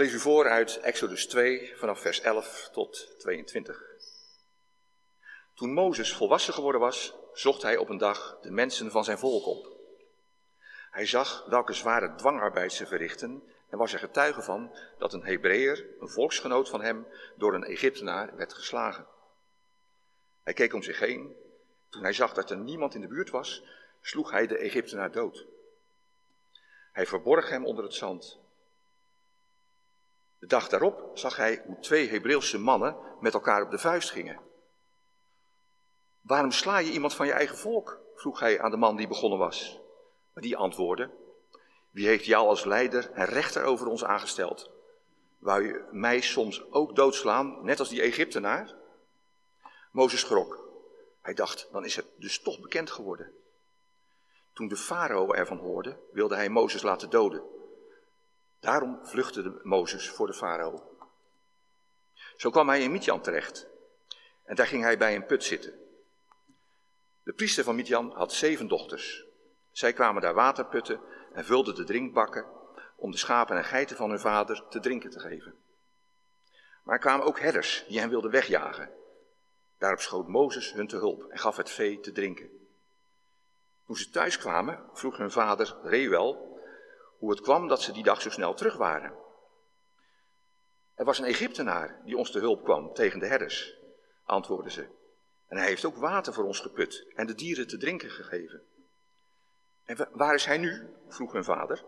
lees u voor uit Exodus 2 vanaf vers 11 tot 22. Toen Mozes volwassen geworden was, zocht hij op een dag de mensen van zijn volk op. Hij zag welke zware dwangarbeid ze verrichten en was er getuige van dat een Hebreeër, een volksgenoot van hem, door een Egyptenaar werd geslagen. Hij keek om zich heen. Toen hij zag dat er niemand in de buurt was, sloeg hij de Egyptenaar dood. Hij verborg hem onder het zand. De dag daarop zag hij hoe twee Hebreeuwse mannen met elkaar op de vuist gingen. Waarom sla je iemand van je eigen volk? vroeg hij aan de man die begonnen was. Maar die antwoordde: Wie heeft jou als leider en rechter over ons aangesteld? Wou je mij soms ook doodslaan, net als die Egyptenaar? Mozes schrok. Hij dacht: Dan is het dus toch bekend geworden. Toen de farao ervan hoorde, wilde hij Mozes laten doden. Daarom vluchtte Mozes voor de farao. Zo kwam hij in Midjan terecht. En daar ging hij bij een put zitten. De priester van Midjan had zeven dochters. Zij kwamen daar water putten en vulden de drinkbakken om de schapen en geiten van hun vader te drinken te geven. Maar er kwamen ook herders die hen wilden wegjagen. Daarop schoot Mozes hun te hulp en gaf het vee te drinken. Toen ze thuis kwamen, vroeg hun vader Reuel hoe het kwam dat ze die dag zo snel terug waren. Er was een Egyptenaar die ons te hulp kwam tegen de herders, antwoordden ze. En hij heeft ook water voor ons geput en de dieren te drinken gegeven. En waar is hij nu? vroeg hun vader.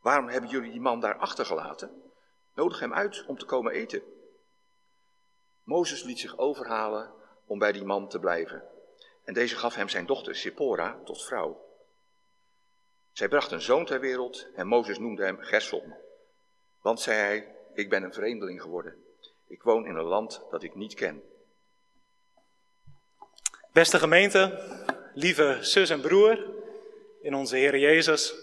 Waarom hebben jullie die man daar achtergelaten? Nodig hem uit om te komen eten. Mozes liet zich overhalen om bij die man te blijven. En deze gaf hem zijn dochter Sippora tot vrouw. Zij bracht een zoon ter wereld en Mozes noemde hem Gersom. Want, zei hij, ik ben een vreemdeling geworden. Ik woon in een land dat ik niet ken. Beste gemeente, lieve zus en broer in onze Heer Jezus.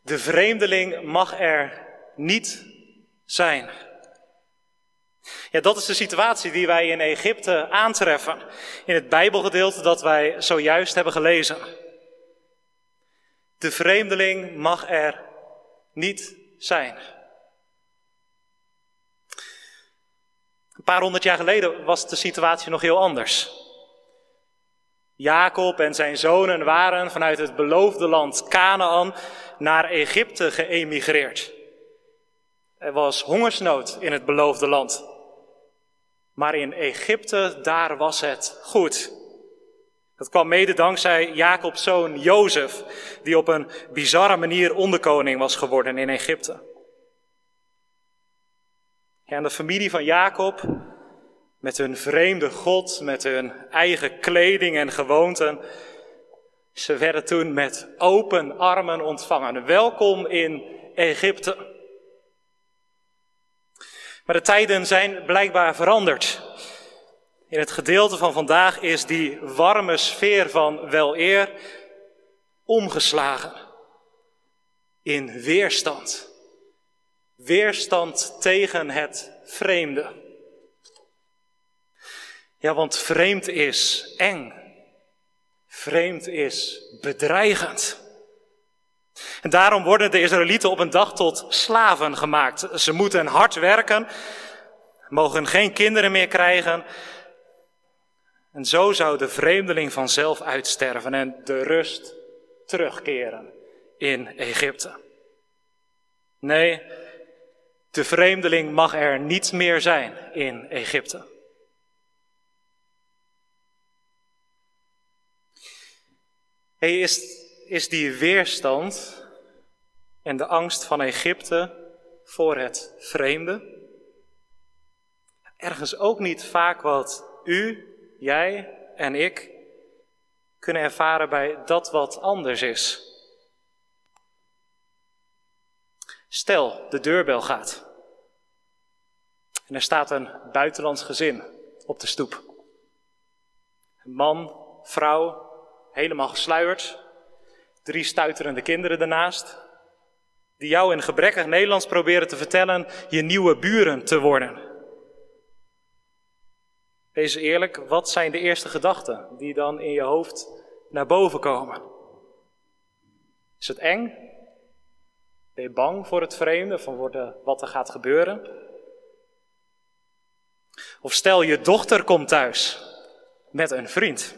De vreemdeling mag er niet zijn. Ja, dat is de situatie die wij in Egypte aantreffen in het Bijbelgedeelte dat wij zojuist hebben gelezen. De vreemdeling mag er niet zijn. Een paar honderd jaar geleden was de situatie nog heel anders. Jacob en zijn zonen waren vanuit het beloofde land Canaan naar Egypte geëmigreerd. Er was hongersnood in het beloofde land. Maar in Egypte, daar was het goed. Dat kwam mede dankzij Jacobs zoon Jozef, die op een bizarre manier onderkoning was geworden in Egypte. en de familie van Jacob, met hun vreemde God, met hun eigen kleding en gewoonten, ze werden toen met open armen ontvangen. Welkom in Egypte. Maar de tijden zijn blijkbaar veranderd. In het gedeelte van vandaag is die warme sfeer van weleer omgeslagen in weerstand. Weerstand tegen het vreemde. Ja, want vreemd is eng. Vreemd is bedreigend. En daarom worden de Israëlieten op een dag tot slaven gemaakt. Ze moeten hard werken, mogen geen kinderen meer krijgen. En zo zou de vreemdeling vanzelf uitsterven en de rust terugkeren in Egypte. Nee, de vreemdeling mag er niet meer zijn in Egypte. Hey, is, is die weerstand en de angst van Egypte voor het vreemde ergens ook niet vaak wat u, jij en ik kunnen ervaren bij dat wat anders is? Stel, de deurbel gaat. En er staat een buitenlands gezin op de stoep. Een man, vrouw, helemaal gesluierd. Drie stuiterende kinderen daarnaast. Die jou in gebrekkig Nederlands proberen te vertellen je nieuwe buren te worden. Wees eerlijk, wat zijn de eerste gedachten die dan in je hoofd naar boven komen? Is het eng? Ben je bang voor het vreemde, van wat er gaat gebeuren? Of stel je dochter komt thuis met een vriend.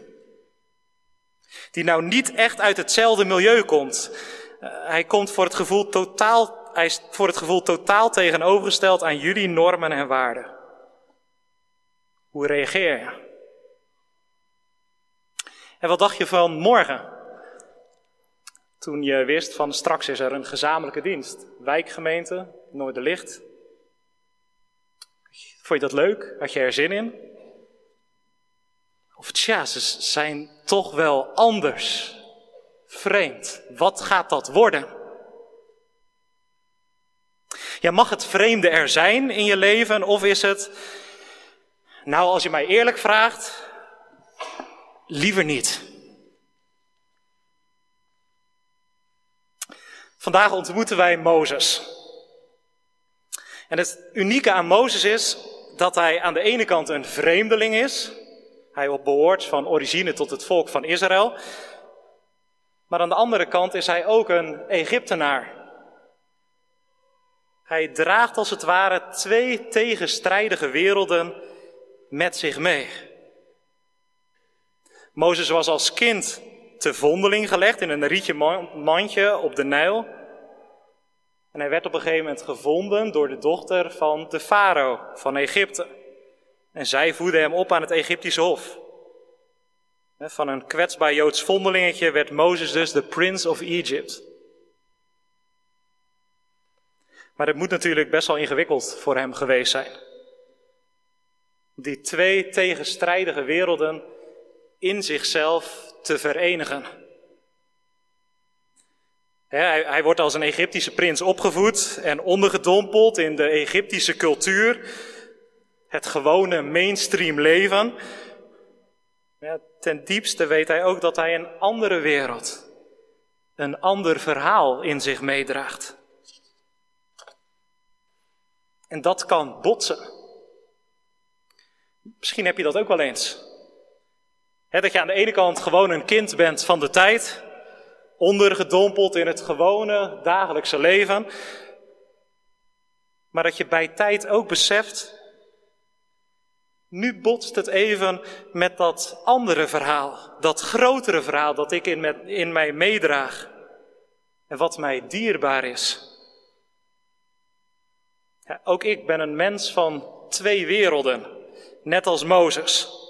Die nou niet echt uit hetzelfde milieu komt. Uh, hij komt voor het gevoel totaal, hij is voor het gevoel totaal tegenovergesteld aan jullie normen en waarden. Hoe reageer je? En wat dacht je van morgen? Toen je wist van straks is er een gezamenlijke dienst. Wijkgemeente, Noorderlicht. Vond je dat leuk? Had je er zin in? Of tja, ze zijn toch wel anders. Vreemd. Wat gaat dat worden? Ja, mag het vreemde er zijn in je leven of is het, nou als je mij eerlijk vraagt, liever niet? Vandaag ontmoeten wij Mozes. En het unieke aan Mozes is dat hij aan de ene kant een vreemdeling is. Hij behoort van origine tot het volk van Israël. Maar aan de andere kant is hij ook een Egyptenaar. Hij draagt als het ware twee tegenstrijdige werelden met zich mee. Mozes was als kind te vondeling gelegd in een rietje mandje op de Nijl. En hij werd op een gegeven moment gevonden door de dochter van de farao van Egypte. En zij voedde hem op aan het Egyptische hof. Van een kwetsbaar Joods vondelingetje werd Mozes dus de Prince of Egypt. Maar het moet natuurlijk best wel ingewikkeld voor hem geweest zijn. Die twee tegenstrijdige werelden in zichzelf te verenigen. Hij, hij, wordt als een Egyptische prins opgevoed en ondergedompeld in de Egyptische cultuur, het gewone mainstream leven. Ja, ten diepste weet hij ook dat hij een andere wereld, een ander verhaal in zich meedraagt. En dat kan botsen. Misschien heb je dat ook wel eens. dat je aan de ene kant gewoon een kind bent van de tijd, ondergedompeld in het gewone dagelijkse leven. Maar dat je bij tijd ook beseft, nu botst het even met dat andere verhaal, dat grotere verhaal dat ik in, met, in mij meedraag en wat mij dierbaar is. Ja, ook ik ben een mens van twee werelden, net als Mozes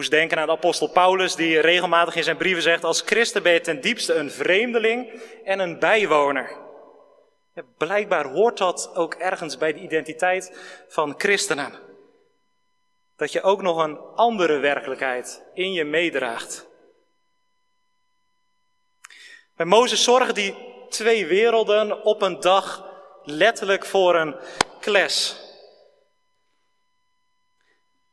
moest denken aan de apostel Paulus, die regelmatig in zijn brieven zegt: Als christen ben je ten diepste een vreemdeling en een bijwoner. Blijkbaar hoort dat ook ergens bij de identiteit van christenen. Dat je ook nog een andere werkelijkheid in je meedraagt. Bij Mozes zorgen die twee werelden op een dag letterlijk voor een clash.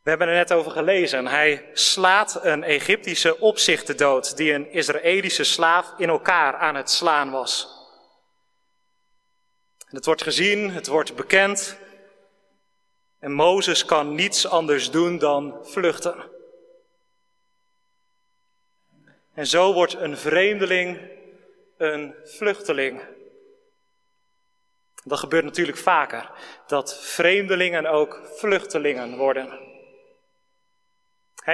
We hebben er net over gelezen. Hij slaat een Egyptische opzichter dood die een Israëlische slaaf in elkaar aan het slaan was. het wordt gezien, het wordt bekend. En Mozes kan niets anders doen dan vluchten. En zo wordt een vreemdeling een vluchteling. Dat gebeurt natuurlijk vaker, dat vreemdelingen ook vluchtelingen worden.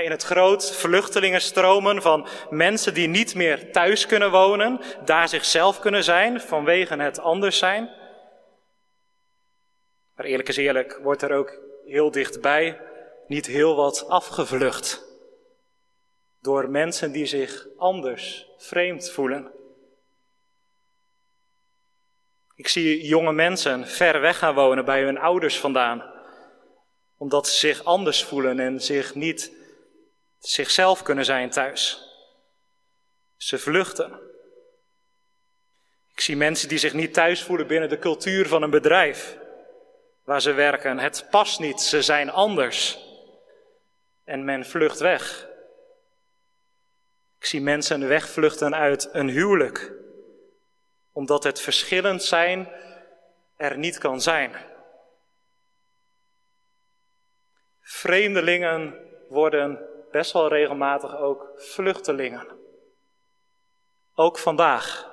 In het groot vluchtelingenstromen van mensen die niet meer thuis kunnen wonen, daar zichzelf kunnen zijn vanwege het anders zijn. Maar eerlijk is eerlijk, wordt er ook heel dichtbij niet heel wat afgevlucht. Door mensen die zich anders, vreemd voelen. Ik zie jonge mensen ver weg gaan wonen bij hun ouders vandaan, omdat ze zich anders voelen en zich niet zichzelf kunnen zijn thuis. Ze vluchten. Ik zie mensen die zich niet thuis voelen binnen de cultuur van een bedrijf waar ze werken. Het past niet, ze zijn anders. En men vlucht weg. Ik zie mensen wegvluchten uit een huwelijk, omdat het verschillend zijn er niet kan zijn. Vreemdelingen worden best wel regelmatig ook vluchtelingen. Ook vandaag.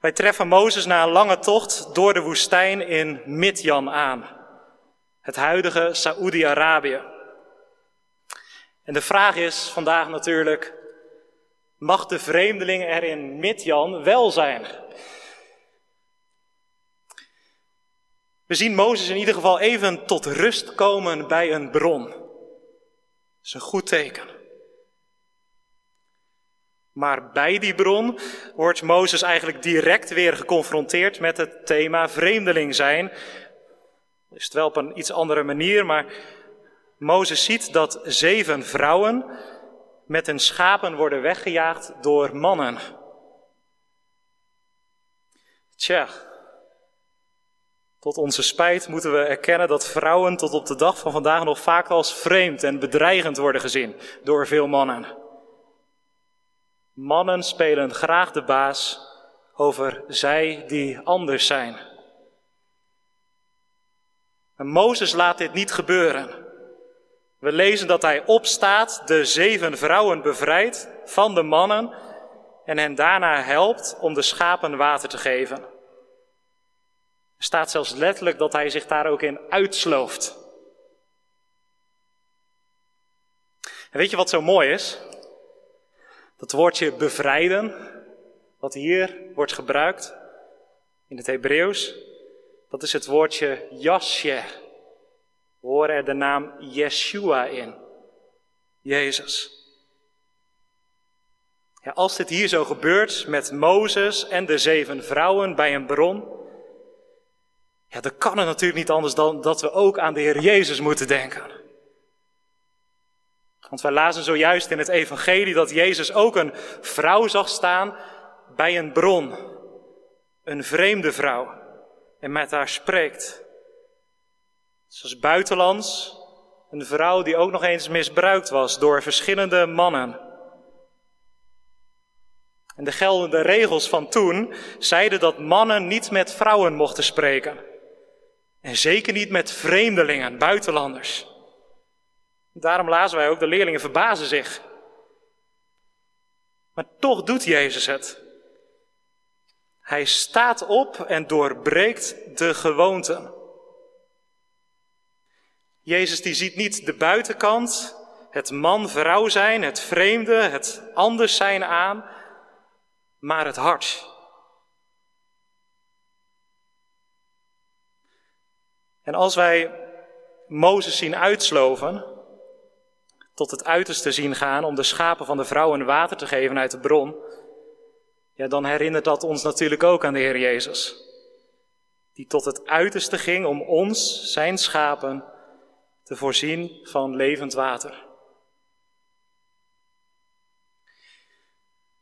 Wij treffen Mozes na een lange tocht door de woestijn in Midjan aan, het huidige Saoedi-Arabië. En de vraag is vandaag natuurlijk, mag de vreemdeling er in Midjan wel zijn? We zien Mozes in ieder geval even tot rust komen bij een bron. Dat is een goed teken. Maar bij die bron wordt Mozes eigenlijk direct weer geconfronteerd met het thema vreemdeling zijn. Is het wel op een iets andere manier, maar Mozes ziet dat zeven vrouwen met hun schapen worden weggejaagd door mannen. Tja, tot onze spijt moeten we erkennen dat vrouwen tot op de dag van vandaag nog vaak als vreemd en bedreigend worden gezien door veel mannen. Mannen spelen graag de baas over zij die anders zijn. En Mozes laat dit niet gebeuren. We lezen dat hij opstaat, de zeven vrouwen bevrijdt van de mannen en hen daarna helpt om de schapen water te geven. Staat zelfs letterlijk dat hij zich daar ook in uitslooft. En weet je wat zo mooi is? Dat woordje bevrijden, wat hier wordt gebruikt in het Hebreeuws, dat is het woordje jasje. We horen er de naam Yeshua in. Jezus. Ja, als dit hier zo gebeurt met Mozes en de zeven vrouwen bij een bron, ja, dan kan het natuurlijk niet anders dan dat we ook aan de Heer Jezus moeten denken. Want wij lazen zojuist in het Evangelie dat Jezus ook een vrouw zag staan bij een bron, een vreemde vrouw, en met haar spreekt. Zoals buitenlands, een vrouw die ook nog eens misbruikt was door verschillende mannen. En de geldende regels van toen zeiden dat mannen niet met vrouwen mochten spreken. En zeker niet met vreemdelingen, buitenlanders. Daarom lazen wij ook, de leerlingen verbazen zich. Maar toch doet Jezus het. Hij staat op en doorbreekt de gewoonten. Jezus die ziet niet de buitenkant, het man-vrouw zijn, het vreemde, het anders zijn aan, maar het hart. En als wij Mozes zien uitsloven, tot het uiterste zien gaan om de schapen van de vrouwen water te geven uit de bron, ja, dan herinnert dat ons natuurlijk ook aan de Heer Jezus. Die tot het uiterste ging om ons, zijn schapen, te voorzien van levend water.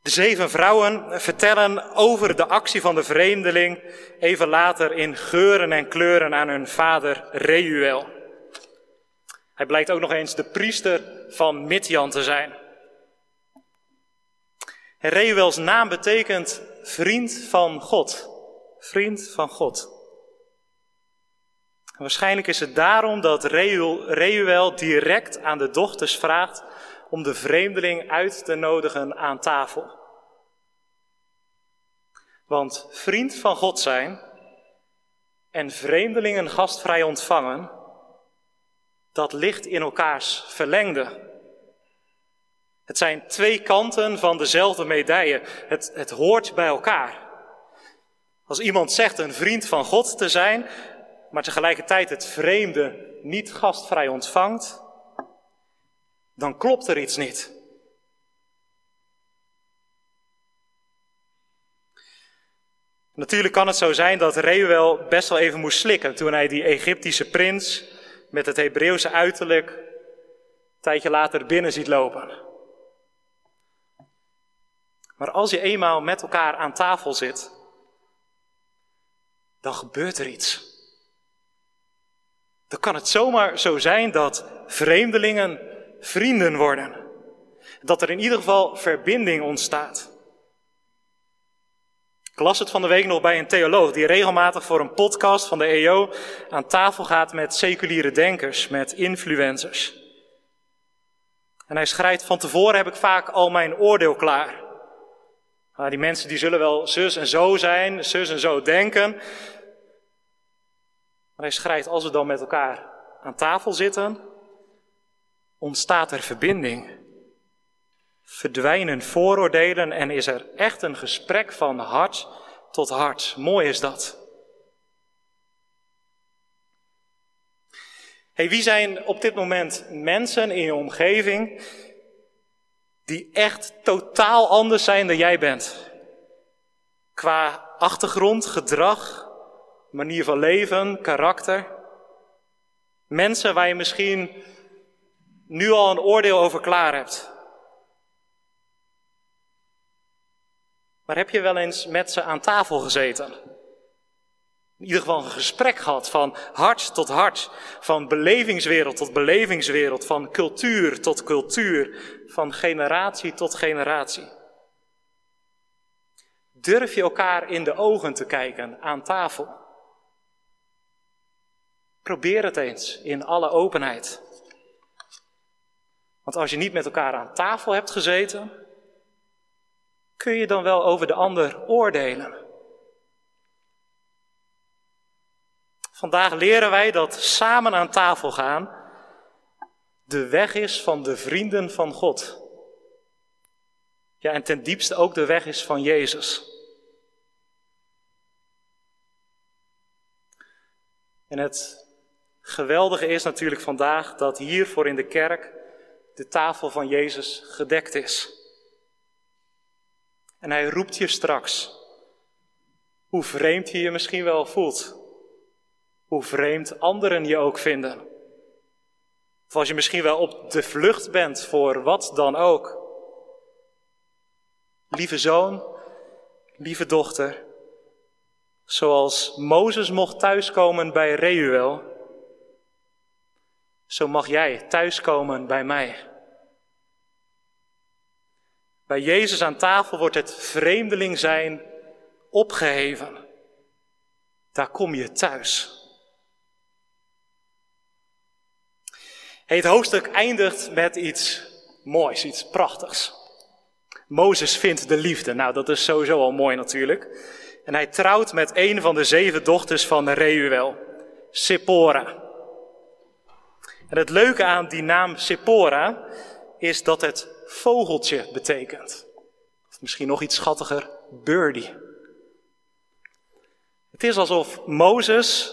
De zeven vrouwen vertellen over de actie van de vreemdeling even later in geuren en kleuren aan hun vader Reuel. Hij blijkt ook nog eens de priester van Midjan te zijn. Reuels naam betekent vriend van God. Vriend van God. waarschijnlijk is het daarom dat Reuel direct aan de dochters vraagt om de vreemdeling uit te nodigen aan tafel. Want vriend van God zijn en vreemdelingen gastvrij ontvangen, dat ligt in elkaars verlengde. Het zijn twee kanten van dezelfde medaille. Het, het hoort bij elkaar. Als iemand zegt een vriend van God te zijn, maar tegelijkertijd het vreemde niet gastvrij ontvangt, dan klopt er iets niet. Natuurlijk kan het zo zijn dat Reuel best wel even moest slikken toen hij die Egyptische prins met het Hebreeuwse uiterlijk een tijdje later binnen ziet lopen. Maar als je eenmaal met elkaar aan tafel zit, dan gebeurt er iets. Dan kan het zomaar zo zijn dat vreemdelingen vrienden worden. Dat er in ieder geval verbinding ontstaat. Ik las het van de week nog bij een theoloog die regelmatig voor een podcast van de EO aan tafel gaat met seculiere denkers, met influencers. En hij schrijft: Van tevoren heb ik vaak al mijn oordeel klaar. Maar die mensen die zullen wel zus en zo zijn, zus en zo denken. Maar hij schrijft, als we dan met elkaar aan tafel zitten, ontstaat er verbinding. Verdwijnen vooroordelen en is er echt een gesprek van hart tot hart. Mooi is dat. Hey, wie zijn op dit moment mensen in je omgeving die echt totaal anders zijn dan jij bent? Qua achtergrond, gedrag, manier van leven, karakter. Mensen waar je misschien nu al een oordeel over klaar hebt. Maar heb je wel eens met ze aan tafel gezeten? In ieder geval een gesprek gehad van hart tot hart, van belevingswereld tot belevingswereld, van cultuur tot cultuur, van generatie tot generatie. Durf je elkaar in de ogen te kijken aan tafel? Probeer het eens in alle openheid. Want als je niet met elkaar aan tafel hebt gezeten, kun je dan wel over de ander oordelen? Vandaag leren wij dat samen aan tafel gaan de weg is van de vrienden van God. Ja, en ten diepste ook de weg is van Jezus. En het geweldige is natuurlijk vandaag dat hier voor in de kerk de tafel van Jezus gedekt is. En hij roept je straks, hoe vreemd je je misschien wel voelt, hoe vreemd anderen je ook vinden. Of als je misschien wel op de vlucht bent voor wat dan ook. Lieve zoon, lieve dochter, zoals Mozes mocht thuiskomen bij Reuel, zo mag jij thuiskomen bij mij. Bij Jezus aan tafel wordt het vreemdeling zijn opgeheven. Daar kom je thuis. Het hoofdstuk eindigt met iets moois, iets prachtigs. Mozes vindt de liefde. Nou, dat is sowieso al mooi natuurlijk. En hij trouwt met een van de zeven dochters van Reuel, Sephora. En het leuke aan die naam Sephora is dat het vogeltje betekent. Of misschien nog iets schattiger, birdie. Het is alsof Mozes,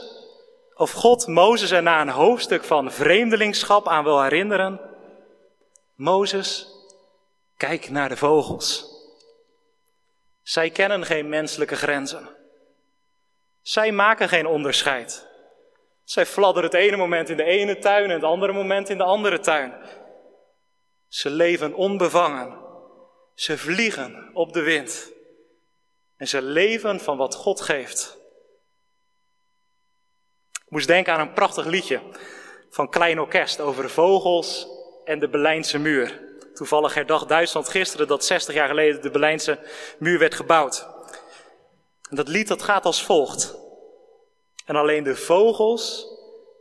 of God Mozes er na een hoofdstuk van vreemdelingschap aan wil herinneren. Mozes, kijk naar de vogels. Zij kennen geen menselijke grenzen. Zij maken geen onderscheid. Zij fladderen het ene moment in de ene tuin en het andere moment in de andere tuin. Ze leven onbevangen. Ze vliegen op de wind. En ze leven van wat God geeft. Ik moest denken aan een prachtig liedje van Klein Orkest over vogels en de Berlijnse muur. Toevallig herdacht Duitsland gisteren dat 60 jaar geleden de Berlijnse muur werd gebouwd. En dat lied dat gaat als volgt. En alleen de vogels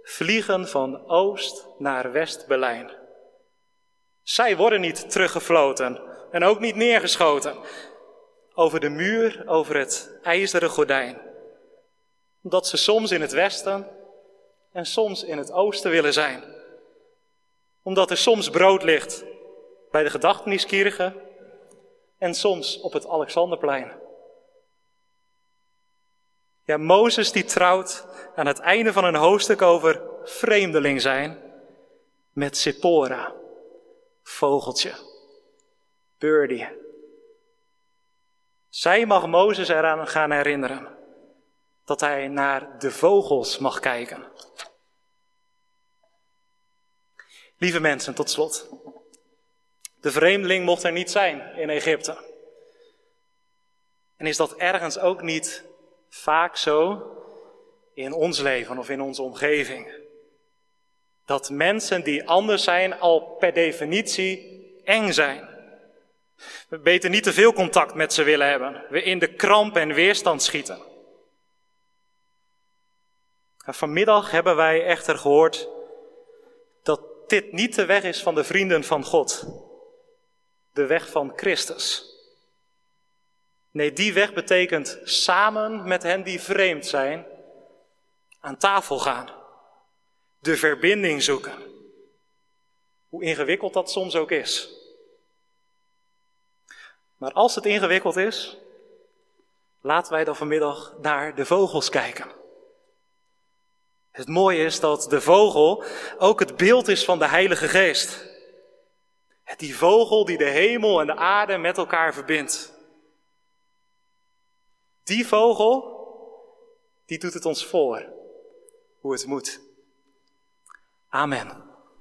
vliegen van oost naar West-Berlijn. Zij worden niet teruggefloten en ook niet neergeschoten over de muur, over het ijzeren gordijn. Omdat ze soms in het westen en soms in het oosten willen zijn. Omdat er soms brood ligt bij de gedachteniskirchen en soms op het Alexanderplein. Ja, Mozes die trouwt aan het einde van een hoofdstuk over vreemdeling zijn met Sephora vogeltje. Birdie. Zij mag Mozes eraan gaan herinneren dat hij naar de vogels mag kijken. Lieve mensen, tot slot. De vreemdeling mocht er niet zijn in Egypte. En is dat ergens ook niet vaak zo in ons leven of in onze omgeving? Dat mensen die anders zijn al per definitie eng zijn. We beter niet te veel contact met ze willen hebben. We in de kramp en weerstand schieten. vanmiddag hebben wij echter gehoord dat dit niet de weg is van de vrienden van God. De weg van Christus. Nee, die weg betekent samen met hen die vreemd zijn aan tafel gaan. De verbinding zoeken. Hoe ingewikkeld dat soms ook is. Maar als het ingewikkeld is, laten wij dan vanmiddag naar de vogels kijken. Het mooie is dat de vogel ook het beeld is van de Heilige Geest. Die vogel die de hemel en de aarde met elkaar verbindt. Die vogel, die doet het ons voor hoe het moet. Amen.